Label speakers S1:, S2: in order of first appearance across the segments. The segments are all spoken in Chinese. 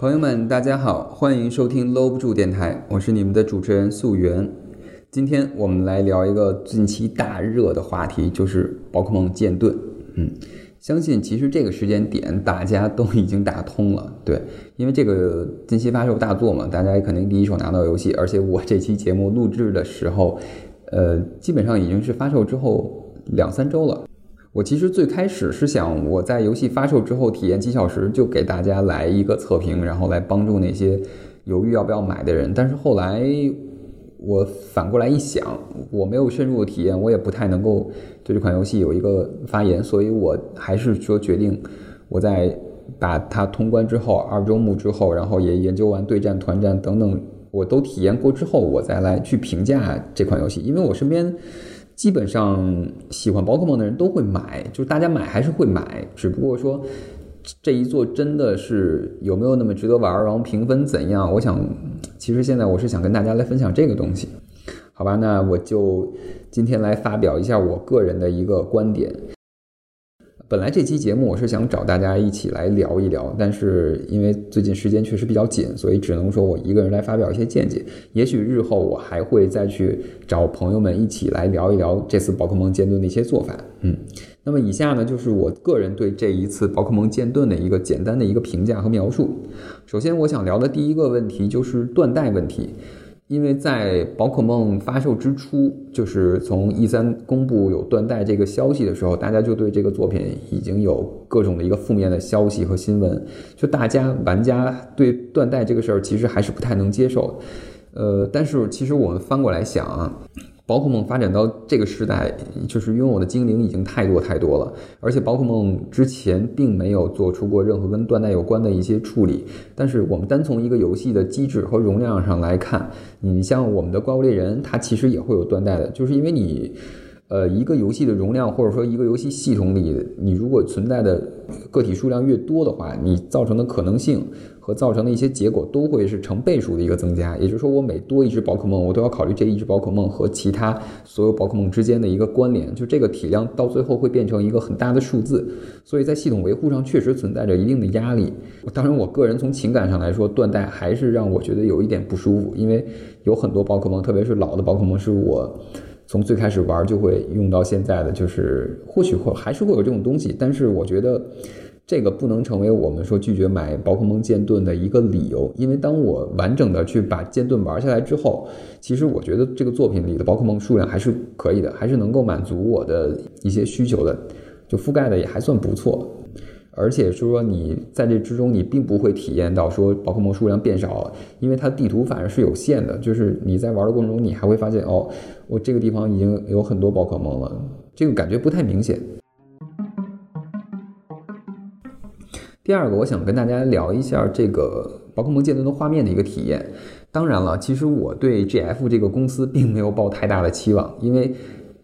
S1: 朋友们，大家好，欢迎收听搂不住电台，我是你们的主持人素媛。今天我们来聊一个近期大热的话题，就是宝可梦剑盾。嗯，相信其实这个时间点大家都已经打通了，对，因为这个近期发售大作嘛，大家也肯定第一手拿到游戏，而且我这期节目录制的时候，呃，基本上已经是发售之后两三周了。我其实最开始是想，我在游戏发售之后体验几小时就给大家来一个测评，然后来帮助那些犹豫要不要买的人。但是后来我反过来一想，我没有深入的体验，我也不太能够对这款游戏有一个发言，所以我还是说决定，我在把它通关之后，二周目之后，然后也研究完对战、团战等等，我都体验过之后，我再来去评价这款游戏，因为我身边。基本上喜欢宝可梦的人都会买，就是大家买还是会买，只不过说这一座真的是有没有那么值得玩，然后评分怎样？我想，其实现在我是想跟大家来分享这个东西，好吧？那我就今天来发表一下我个人的一个观点。本来这期节目我是想找大家一起来聊一聊，但是因为最近时间确实比较紧，所以只能说我一个人来发表一些见解。也许日后我还会再去找朋友们一起来聊一聊这次宝可梦剑盾的一些做法。嗯，那么以下呢就是我个人对这一次宝可梦剑盾的一个简单的一个评价和描述。首先，我想聊的第一个问题就是断代问题。因为在宝可梦发售之初，就是从 E 三公布有断代这个消息的时候，大家就对这个作品已经有各种的一个负面的消息和新闻，就大家玩家对断代这个事儿其实还是不太能接受，呃，但是其实我们翻过来想啊。宝可梦发展到这个时代，就是拥有的精灵已经太多太多了，而且宝可梦之前并没有做出过任何跟断代有关的一些处理。但是我们单从一个游戏的机制和容量上来看，你像我们的怪物猎人，它其实也会有断代的，就是因为你，呃，一个游戏的容量或者说一个游戏系统里，你如果存在的个体数量越多的话，你造成的可能性。和造成的一些结果都会是成倍数的一个增加，也就是说，我每多一只宝可梦，我都要考虑这一只宝可梦和其他所有宝可梦之间的一个关联，就这个体量到最后会变成一个很大的数字，所以在系统维护上确实存在着一定的压力。当然，我个人从情感上来说，断代还是让我觉得有一点不舒服，因为有很多宝可梦，特别是老的宝可梦，是我从最开始玩就会用到现在的，就是或许会还是会有这种东西，但是我觉得。这个不能成为我们说拒绝买宝可梦剑盾的一个理由，因为当我完整的去把剑盾玩下来之后，其实我觉得这个作品里的宝可梦数量还是可以的，还是能够满足我的一些需求的，就覆盖的也还算不错。而且是说你在这之中，你并不会体验到说宝可梦数量变少了，因为它地图反而是有限的，就是你在玩的过程中，你还会发现哦，我这个地方已经有很多宝可梦了，这个感觉不太明显。第二个，我想跟大家聊一下这个宝可梦剑盾的画面的一个体验。当然了，其实我对 GF 这个公司并没有抱太大的期望，因为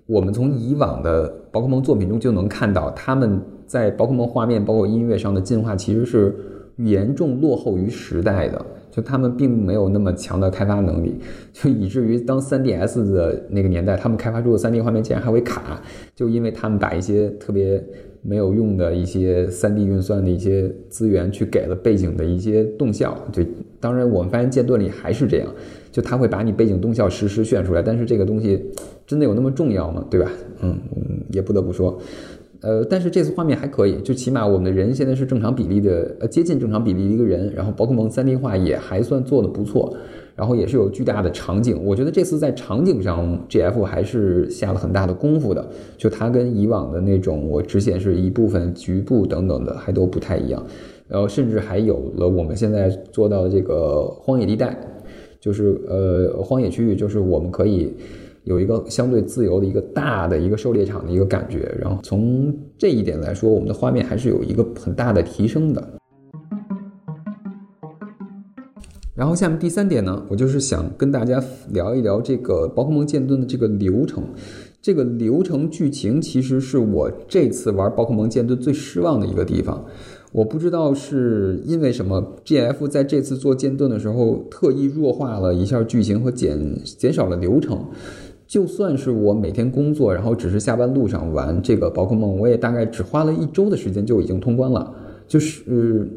S1: 我们从以往的宝可梦作品中就能看到，他们在宝可梦画面包括音乐上的进化其实是严重落后于时代的，就他们并没有那么强的开发能力，就以至于当 3DS 的那个年代，他们开发出的 3D 画面竟然还会卡，就因为他们把一些特别。没有用的一些 3D 运算的一些资源，去给了背景的一些动效。就当然，我们发现剑盾里还是这样，就它会把你背景动效实时炫出来。但是这个东西真的有那么重要吗？对吧？嗯，也不得不说，呃，但是这次画面还可以，就起码我们的人现在是正常比例的，呃，接近正常比例的一个人。然后宝可梦 3D 化也还算做的不错。然后也是有巨大的场景，我觉得这次在场景上，GF 还是下了很大的功夫的。就它跟以往的那种我只显示一部分局部等等的，还都不太一样。然后甚至还有了我们现在做到的这个荒野地带，就是呃荒野区域，就是我们可以有一个相对自由的一个大的一个狩猎场的一个感觉。然后从这一点来说，我们的画面还是有一个很大的提升的。然后下面第三点呢，我就是想跟大家聊一聊这个宝可梦剑盾的这个流程。这个流程剧情其实是我这次玩宝可梦剑盾最失望的一个地方。我不知道是因为什么，GF 在这次做剑盾的时候特意弱化了一下剧情和减减少了流程。就算是我每天工作，然后只是下班路上玩这个宝可梦，我也大概只花了一周的时间就已经通关了。就是。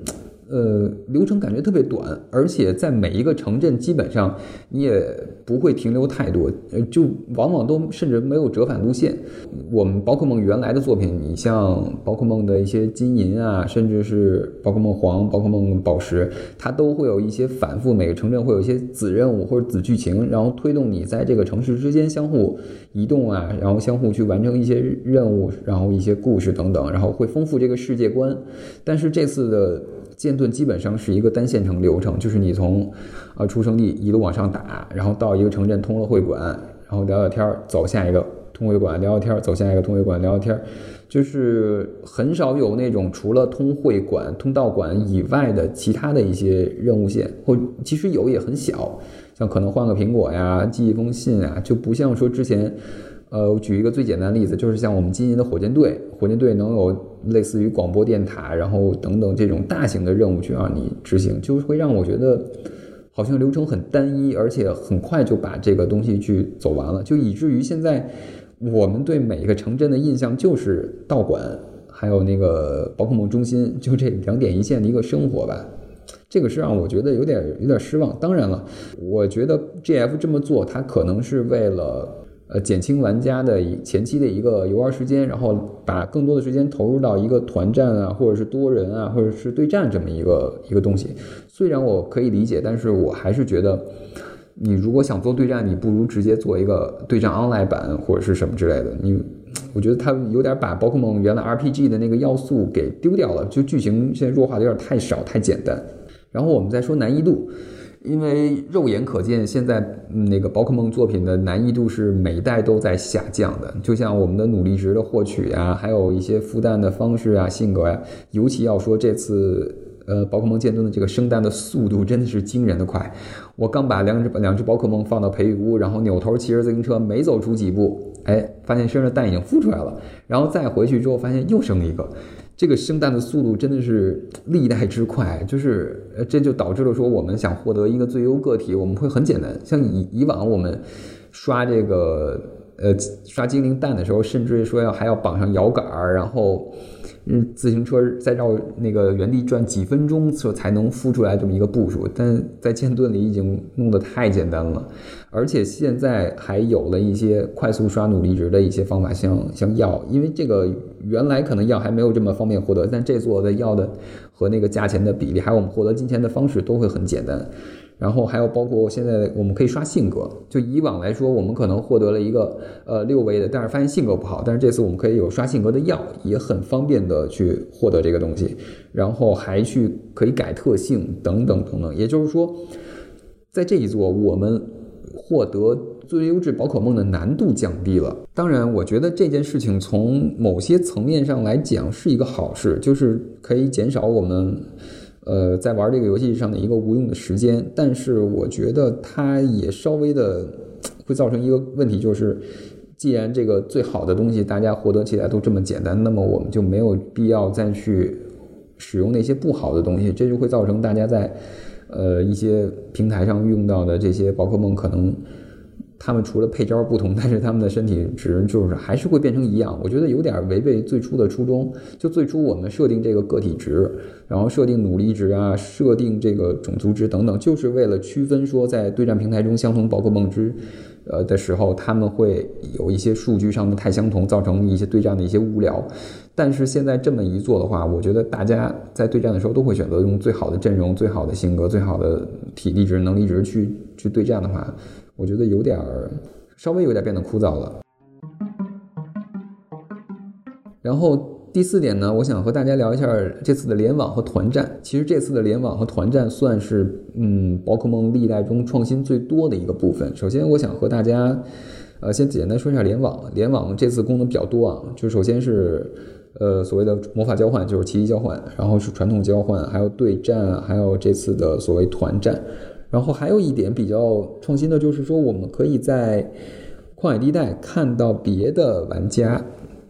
S1: 呃流程感觉特别短，而且在每一个城镇基本上你也不会停留太多，呃，就往往都甚至没有折返路线。我们宝可梦原来的作品，你像宝可梦的一些金银啊，甚至是宝可梦黄、宝可梦宝石，它都会有一些反复，每个城镇会有一些子任务或者子剧情，然后推动你在这个城市之间相互移动啊，然后相互去完成一些任务，然后一些故事等等，然后会丰富这个世界观。但是这次的。剑盾基本上是一个单线程流程，就是你从，呃出生地一路往上打，然后到一个城镇通了会馆，然后聊聊天儿，走下一个通会馆聊聊天儿，走下一个通会馆聊聊天儿，就是很少有那种除了通会馆、通道馆以外的其他的一些任务线，或其实有也很小，像可能换个苹果呀、寄一封信啊，就不像说之前。呃，我举一个最简单的例子，就是像我们今年的火箭队，火箭队能有类似于广播电塔，然后等等这种大型的任务去让你执行，就会让我觉得好像流程很单一，而且很快就把这个东西去走完了，就以至于现在我们对每一个城镇的印象就是道馆，还有那个宝可梦中心，就这两点一线的一个生活吧。这个是让我觉得有点有点失望。当然了，我觉得 GF 这么做，它可能是为了。呃，减轻玩家的前期的一个游玩时间，然后把更多的时间投入到一个团战啊，或者是多人啊，或者是对战这么一个一个东西。虽然我可以理解，但是我还是觉得，你如果想做对战，你不如直接做一个对战 online 版或者是什么之类的。你，我觉得它有点把宝可梦原来 RPG 的那个要素给丢掉了，就剧情现在弱化的有点太少太简单。然后我们再说难易度。因为肉眼可见，现在那个宝可梦作品的难易度是每代都在下降的。就像我们的努力值的获取呀，还有一些孵蛋的方式啊、性格呀，尤其要说这次呃宝可梦剑盾的这个生蛋的速度真的是惊人的快。我刚把两只两只宝可梦放到培育屋，然后扭头骑着自行车，没走出几步，哎，发现身上的蛋已经孵出来了，然后再回去之后发现又生一个。这个生蛋的速度真的是历代之快，就是，这就导致了说我们想获得一个最优个体，我们会很简单。像以以往我们刷这个呃刷精灵蛋的时候，甚至说要还要绑上摇杆儿，然后。嗯，自行车再绕那个原地转几分钟，就才能孵出来这么一个步数。但在剑盾里已经弄得太简单了，而且现在还有了一些快速刷努力值的一些方法，像像药，因为这个原来可能药还没有这么方便获得，但这座的药的和那个价钱的比例，还有我们获得金钱的方式都会很简单。然后还有包括现在我们可以刷性格，就以往来说，我们可能获得了一个呃六维的，但是发现性格不好，但是这次我们可以有刷性格的药，也很方便的去获得这个东西，然后还去可以改特性等等等等。也就是说，在这一座我们获得最优质宝可梦的难度降低了。当然，我觉得这件事情从某些层面上来讲是一个好事，就是可以减少我们。呃，在玩这个游戏上的一个无用的时间，但是我觉得它也稍微的会造成一个问题，就是既然这个最好的东西大家获得起来都这么简单，那么我们就没有必要再去使用那些不好的东西，这就会造成大家在呃一些平台上用到的这些宝可梦可能。他们除了配招不同，但是他们的身体值就是还是会变成一样。我觉得有点违背最初的初衷。就最初我们设定这个个体值，然后设定努力值啊，设定这个种族值等等，就是为了区分说在对战平台中相同宝可梦之，呃的时候，他们会有一些数据上的太相同，造成一些对战的一些无聊。但是现在这么一做的话，我觉得大家在对战的时候都会选择用最好的阵容、最好的性格、最好的体力值、能力值去去对战的话。我觉得有点儿，稍微有点变得枯燥了。然后第四点呢，我想和大家聊一下这次的联网和团战。其实这次的联网和团战算是嗯，宝可梦历代中创新最多的一个部分。首先，我想和大家呃先简单说一下联网。联网这次功能比较多啊，就首先是呃所谓的魔法交换，就是奇迹交换，然后是传统交换，还有对战，还有这次的所谓团战。然后还有一点比较创新的，就是说我们可以在旷野地带看到别的玩家，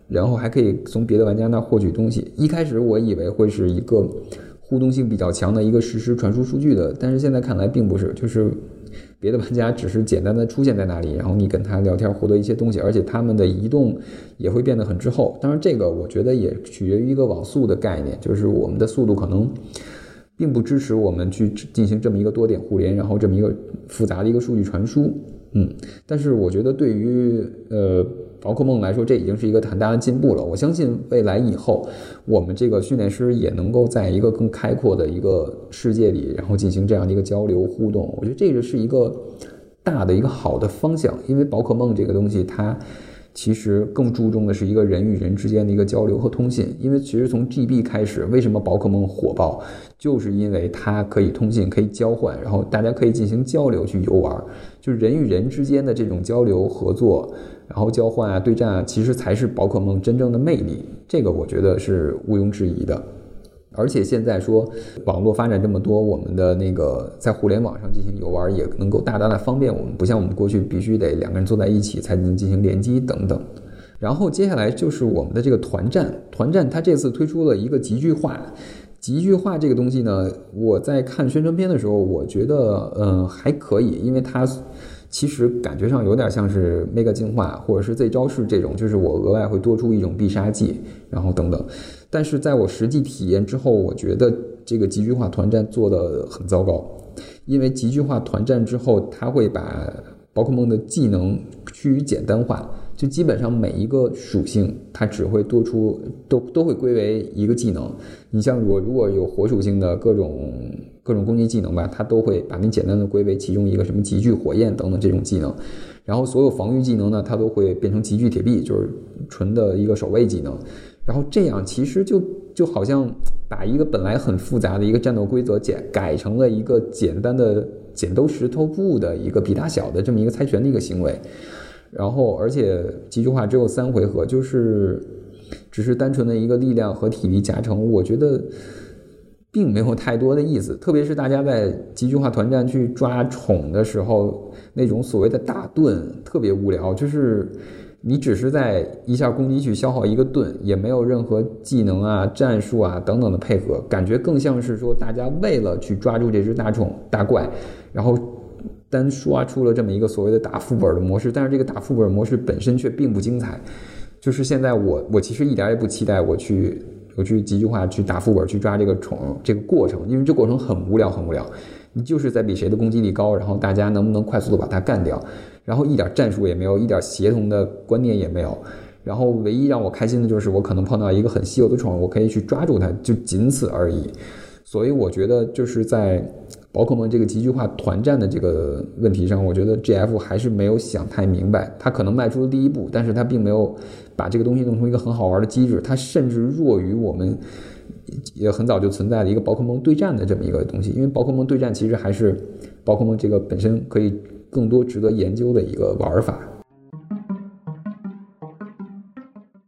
S1: 然后还可以从别的玩家那获取东西。一开始我以为会是一个互动性比较强的一个实时传输数据的，但是现在看来并不是，就是别的玩家只是简单的出现在那里，然后你跟他聊天获得一些东西，而且他们的移动也会变得很滞后。当然，这个我觉得也取决于一个网速的概念，就是我们的速度可能。并不支持我们去进行这么一个多点互联，然后这么一个复杂的一个数据传输。嗯，但是我觉得对于呃宝可梦来说，这已经是一个很大的进步了。我相信未来以后，我们这个训练师也能够在一个更开阔的一个世界里，然后进行这样的一个交流互动。我觉得这个是一个大的一个好的方向，因为宝可梦这个东西它。其实更注重的是一个人与人之间的一个交流和通信，因为其实从 GB 开始，为什么宝可梦火爆，就是因为它可以通信，可以交换，然后大家可以进行交流去游玩，就是人与人之间的这种交流合作，然后交换啊、对战啊，其实才是宝可梦真正的魅力，这个我觉得是毋庸置疑的。而且现在说网络发展这么多，我们的那个在互联网上进行游玩也能够大大的方便我们，不像我们过去必须得两个人坐在一起才能进行联机等等。然后接下来就是我们的这个团战，团战它这次推出了一个集聚化，集聚化这个东西呢，我在看宣传片的时候，我觉得嗯还可以，因为它其实感觉上有点像是 Mega 进化或者是 Z 招式这种，就是我额外会多出一种必杀技，然后等等。但是在我实际体验之后，我觉得这个集聚化团战做的很糟糕，因为集聚化团战之后，它会把宝可梦的技能趋于简单化，就基本上每一个属性它只会多出，都都会归为一个技能。你像我如果有火属性的各种各种攻击技能吧，它都会把你简单的归为其中一个什么集聚火焰等等这种技能。然后所有防御技能呢，它都会变成集聚铁壁，就是纯的一个守卫技能。然后这样其实就就好像把一个本来很复杂的一个战斗规则简改成了一个简单的剪刀石头布的一个比大小的这么一个猜拳的一个行为。然后而且集聚化只有三回合，就是只是单纯的一个力量和体力加成，我觉得并没有太多的意思。特别是大家在集聚化团战去抓宠的时候，那种所谓的大盾特别无聊，就是。你只是在一下攻击去消耗一个盾，也没有任何技能啊、战术啊等等的配合，感觉更像是说大家为了去抓住这只大宠大怪，然后单刷出了这么一个所谓的打副本的模式。但是这个打副本模式本身却并不精彩。就是现在我我其实一点也不期待我去我去几句话去打副本去抓这个宠这个过程，因为这过程很无聊很无聊。你就是在比谁的攻击力高，然后大家能不能快速的把它干掉。然后一点战术也没有，一点协同的观念也没有。然后唯一让我开心的就是我可能碰到一个很稀有的宠物，我可以去抓住它，就仅此而已。所以我觉得就是在宝可梦这个集聚化团战的这个问题上，我觉得 G F 还是没有想太明白。他可能迈出了第一步，但是他并没有把这个东西弄成一个很好玩的机制。它甚至弱于我们也很早就存在的一个宝可梦对战的这么一个东西。因为宝可梦对战其实还是宝可梦这个本身可以。更多值得研究的一个玩法。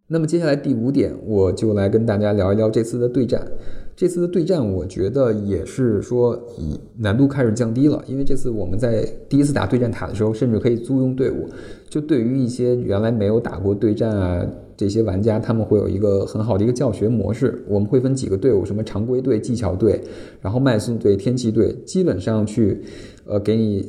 S1: 那么接下来第五点，我就来跟大家聊一聊这次的对战。这次的对战，我觉得也是说以难度开始降低了，因为这次我们在第一次打对战塔的时候，甚至可以租用队伍。就对于一些原来没有打过对战啊这些玩家，他们会有一个很好的一个教学模式。我们会分几个队伍，什么常规队、技巧队，然后脉速队、天气队，基本上去呃给你。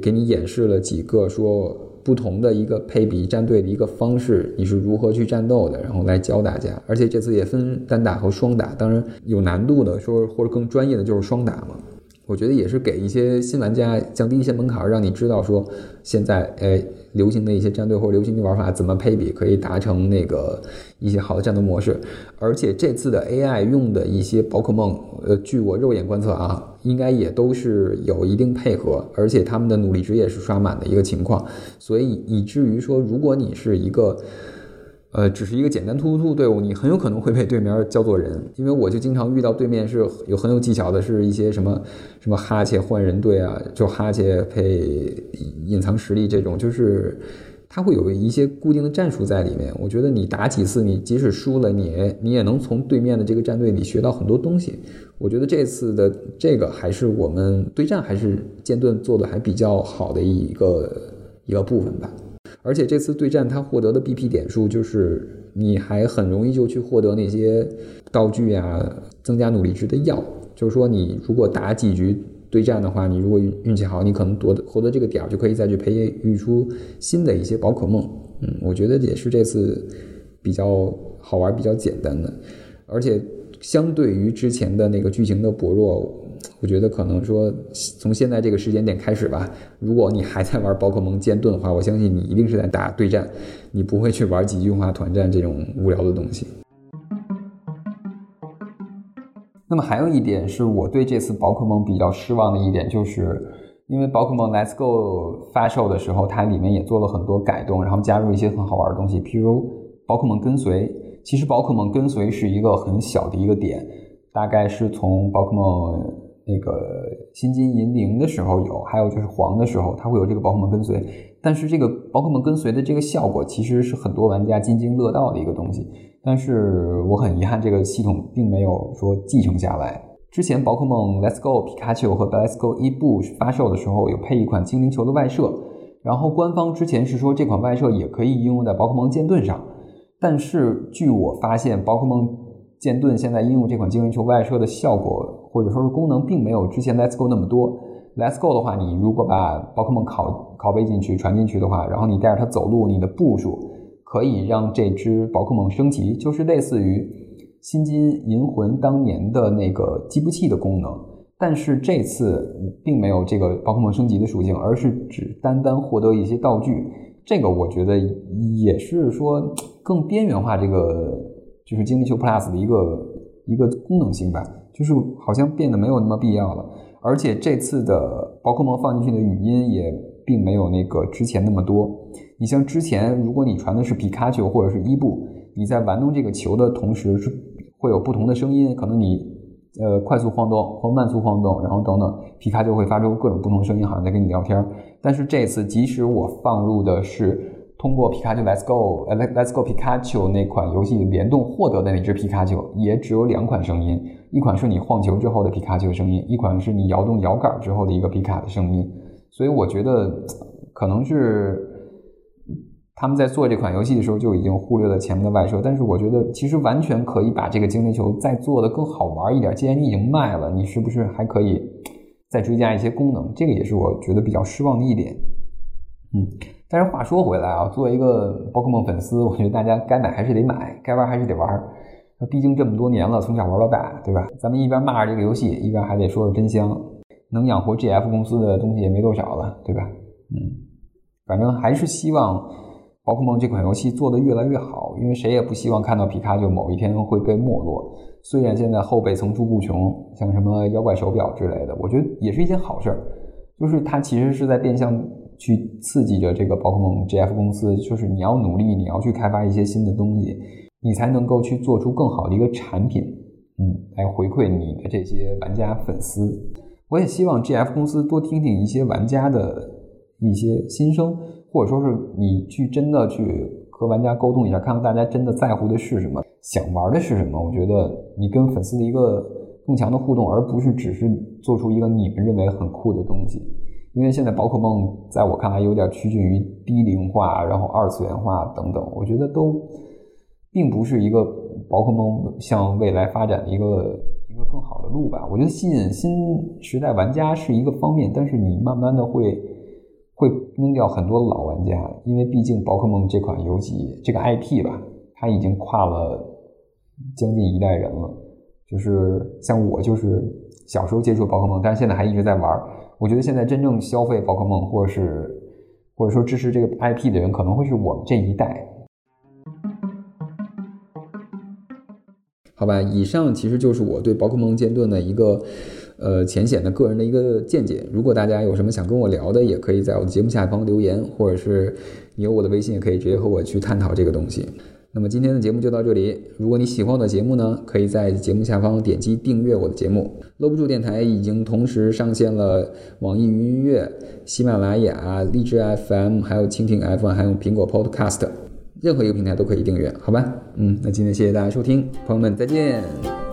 S1: 给你演示了几个说不同的一个配比战队的一个方式，你是如何去战斗的，然后来教大家。而且这次也分单打和双打，当然有难度的说或者更专业的就是双打嘛。我觉得也是给一些新玩家降低一些门槛，让你知道说现在哎流行的一些战队或者流行的玩法怎么配比，可以达成那个一些好的战斗模式。而且这次的 AI 用的一些宝可梦，呃，据我肉眼观测啊，应该也都是有一定配合，而且他们的努力值也是刷满的一个情况。所以以至于说，如果你是一个。呃，只是一个简单突突突队伍，你很有可能会被对面叫做人，因为我就经常遇到对面是有很有技巧的，是一些什么什么哈切换人队啊，就哈切配隐藏实力这种，就是他会有一些固定的战术在里面。我觉得你打几次，你即使输了，你你也能从对面的这个战队里学到很多东西。我觉得这次的这个还是我们对战还是剑盾做的还比较好的一个一个部分吧。而且这次对战，他获得的 BP 点数，就是你还很容易就去获得那些道具啊，增加努力值的药。就是说，你如果打几局对战的话，你如果运气好，你可能夺获得这个点儿，就可以再去培育出新的一些宝可梦。嗯，我觉得也是这次比较好玩、比较简单的。而且相对于之前的那个剧情的薄弱，我觉得可能说从现在这个时间点开始吧，如果你还在玩宝可梦剑盾的话，我相信你一定是在打对战，你不会去玩几句话团战这种无聊的东西。那么还有一点是我对这次宝可梦比较失望的一点，就是因为宝可梦 Let's Go 发售的时候，它里面也做了很多改动，然后加入一些很好玩的东西，譬如宝可梦跟随。其实宝可梦跟随是一个很小的一个点，大概是从宝可梦那个新金银铃的时候有，还有就是黄的时候，它会有这个宝可梦跟随。但是这个宝可梦跟随的这个效果，其实是很多玩家津津乐道的一个东西。但是我很遗憾，这个系统并没有说继承下来。之前宝可梦 Let's Go 皮卡丘和 Let's Go 伊布发售的时候，有配一款精灵球的外设，然后官方之前是说这款外设也可以应用在宝可梦剑盾上。但是，据我发现，宝可梦剑盾现在应用这款精灵球外设的效果，或者说是功能，并没有之前 Let's Go 那么多。Let's Go 的话，你如果把宝可梦拷拷贝进去、传进去的话，然后你带着它走路，你的步数可以让这只宝可梦升级，就是类似于新金银魂当年的那个计步器的功能。但是这次并没有这个宝可梦升级的属性，而是只单单获得一些道具。这个我觉得也是说更边缘化这个就是精灵球 Plus 的一个一个功能性吧，就是好像变得没有那么必要了。而且这次的宝可梦放进去的语音也并没有那个之前那么多。你像之前，如果你传的是皮卡丘或者是伊布，你在玩弄这个球的同时是会有不同的声音，可能你。呃，快速晃动或慢速晃动，然后等等，皮卡丘会发出各种不同的声音，好像在跟你聊天。但是这次，即使我放入的是通过皮卡丘 Let's Go，呃，Let's Go 皮卡丘那款游戏联动获得的那只皮卡丘，也只有两款声音，一款是你晃球之后的皮卡丘声音，一款是你摇动摇杆之后的一个皮卡的声音。所以我觉得可能是。他们在做这款游戏的时候就已经忽略了前面的外设，但是我觉得其实完全可以把这个精灵球再做的更好玩一点。既然你已经卖了，你是不是还可以再追加一些功能？这个也是我觉得比较失望的一点。嗯，但是话说回来啊，作为一个宝可梦粉丝，我觉得大家该买还是得买，该玩还是得玩。毕竟这么多年了，从小玩到大，对吧？咱们一边骂着这个游戏，一边还得说说真香。能养活 GF 公司的东西也没多少了，对吧？嗯，反正还是希望。宝可梦这款游戏做得越来越好，因为谁也不希望看到皮卡丘某一天会被没落。虽然现在后辈层出不穷，像什么妖怪手表之类的，我觉得也是一件好事儿。就是它其实是在变相去刺激着这个宝可梦 GF 公司，就是你要努力，你要去开发一些新的东西，你才能够去做出更好的一个产品，嗯，来回馈你的这些玩家粉丝。我也希望 GF 公司多听听一些玩家的一些心声。或者说是你去真的去和玩家沟通一下，看看大家真的在乎的是什么，想玩的是什么。我觉得你跟粉丝的一个更强的互动，而不是只是做出一个你们认为很酷的东西。因为现在宝可梦在我看来有点趋近于低龄化，然后二次元化等等，我觉得都并不是一个宝可梦向未来发展的一个一个更好的路吧。我觉得吸引新时代玩家是一个方面，但是你慢慢的会。会扔掉很多老玩家，因为毕竟宝可梦这款游戏这个 IP 吧，它已经跨了将近一代人了。就是像我，就是小时候接触宝可梦，但是现在还一直在玩。我觉得现在真正消费宝可梦，或者是或者说支持这个 IP 的人，可能会是我们这一代。好吧，以上其实就是我对宝可梦剑盾的一个。呃，浅显的个人的一个见解。如果大家有什么想跟我聊的，也可以在我的节目下方留言，或者是你有我的微信，也可以直接和我去探讨这个东西。那么今天的节目就到这里。如果你喜欢我的节目呢，可以在节目下方点击订阅我的节目。搂不住电台已经同时上线了网易云音乐、喜马拉雅、荔枝 FM，还有蜻蜓 FM，还有苹果 Podcast，任何一个平台都可以订阅，好吧？嗯，那今天谢谢大家收听，朋友们再见。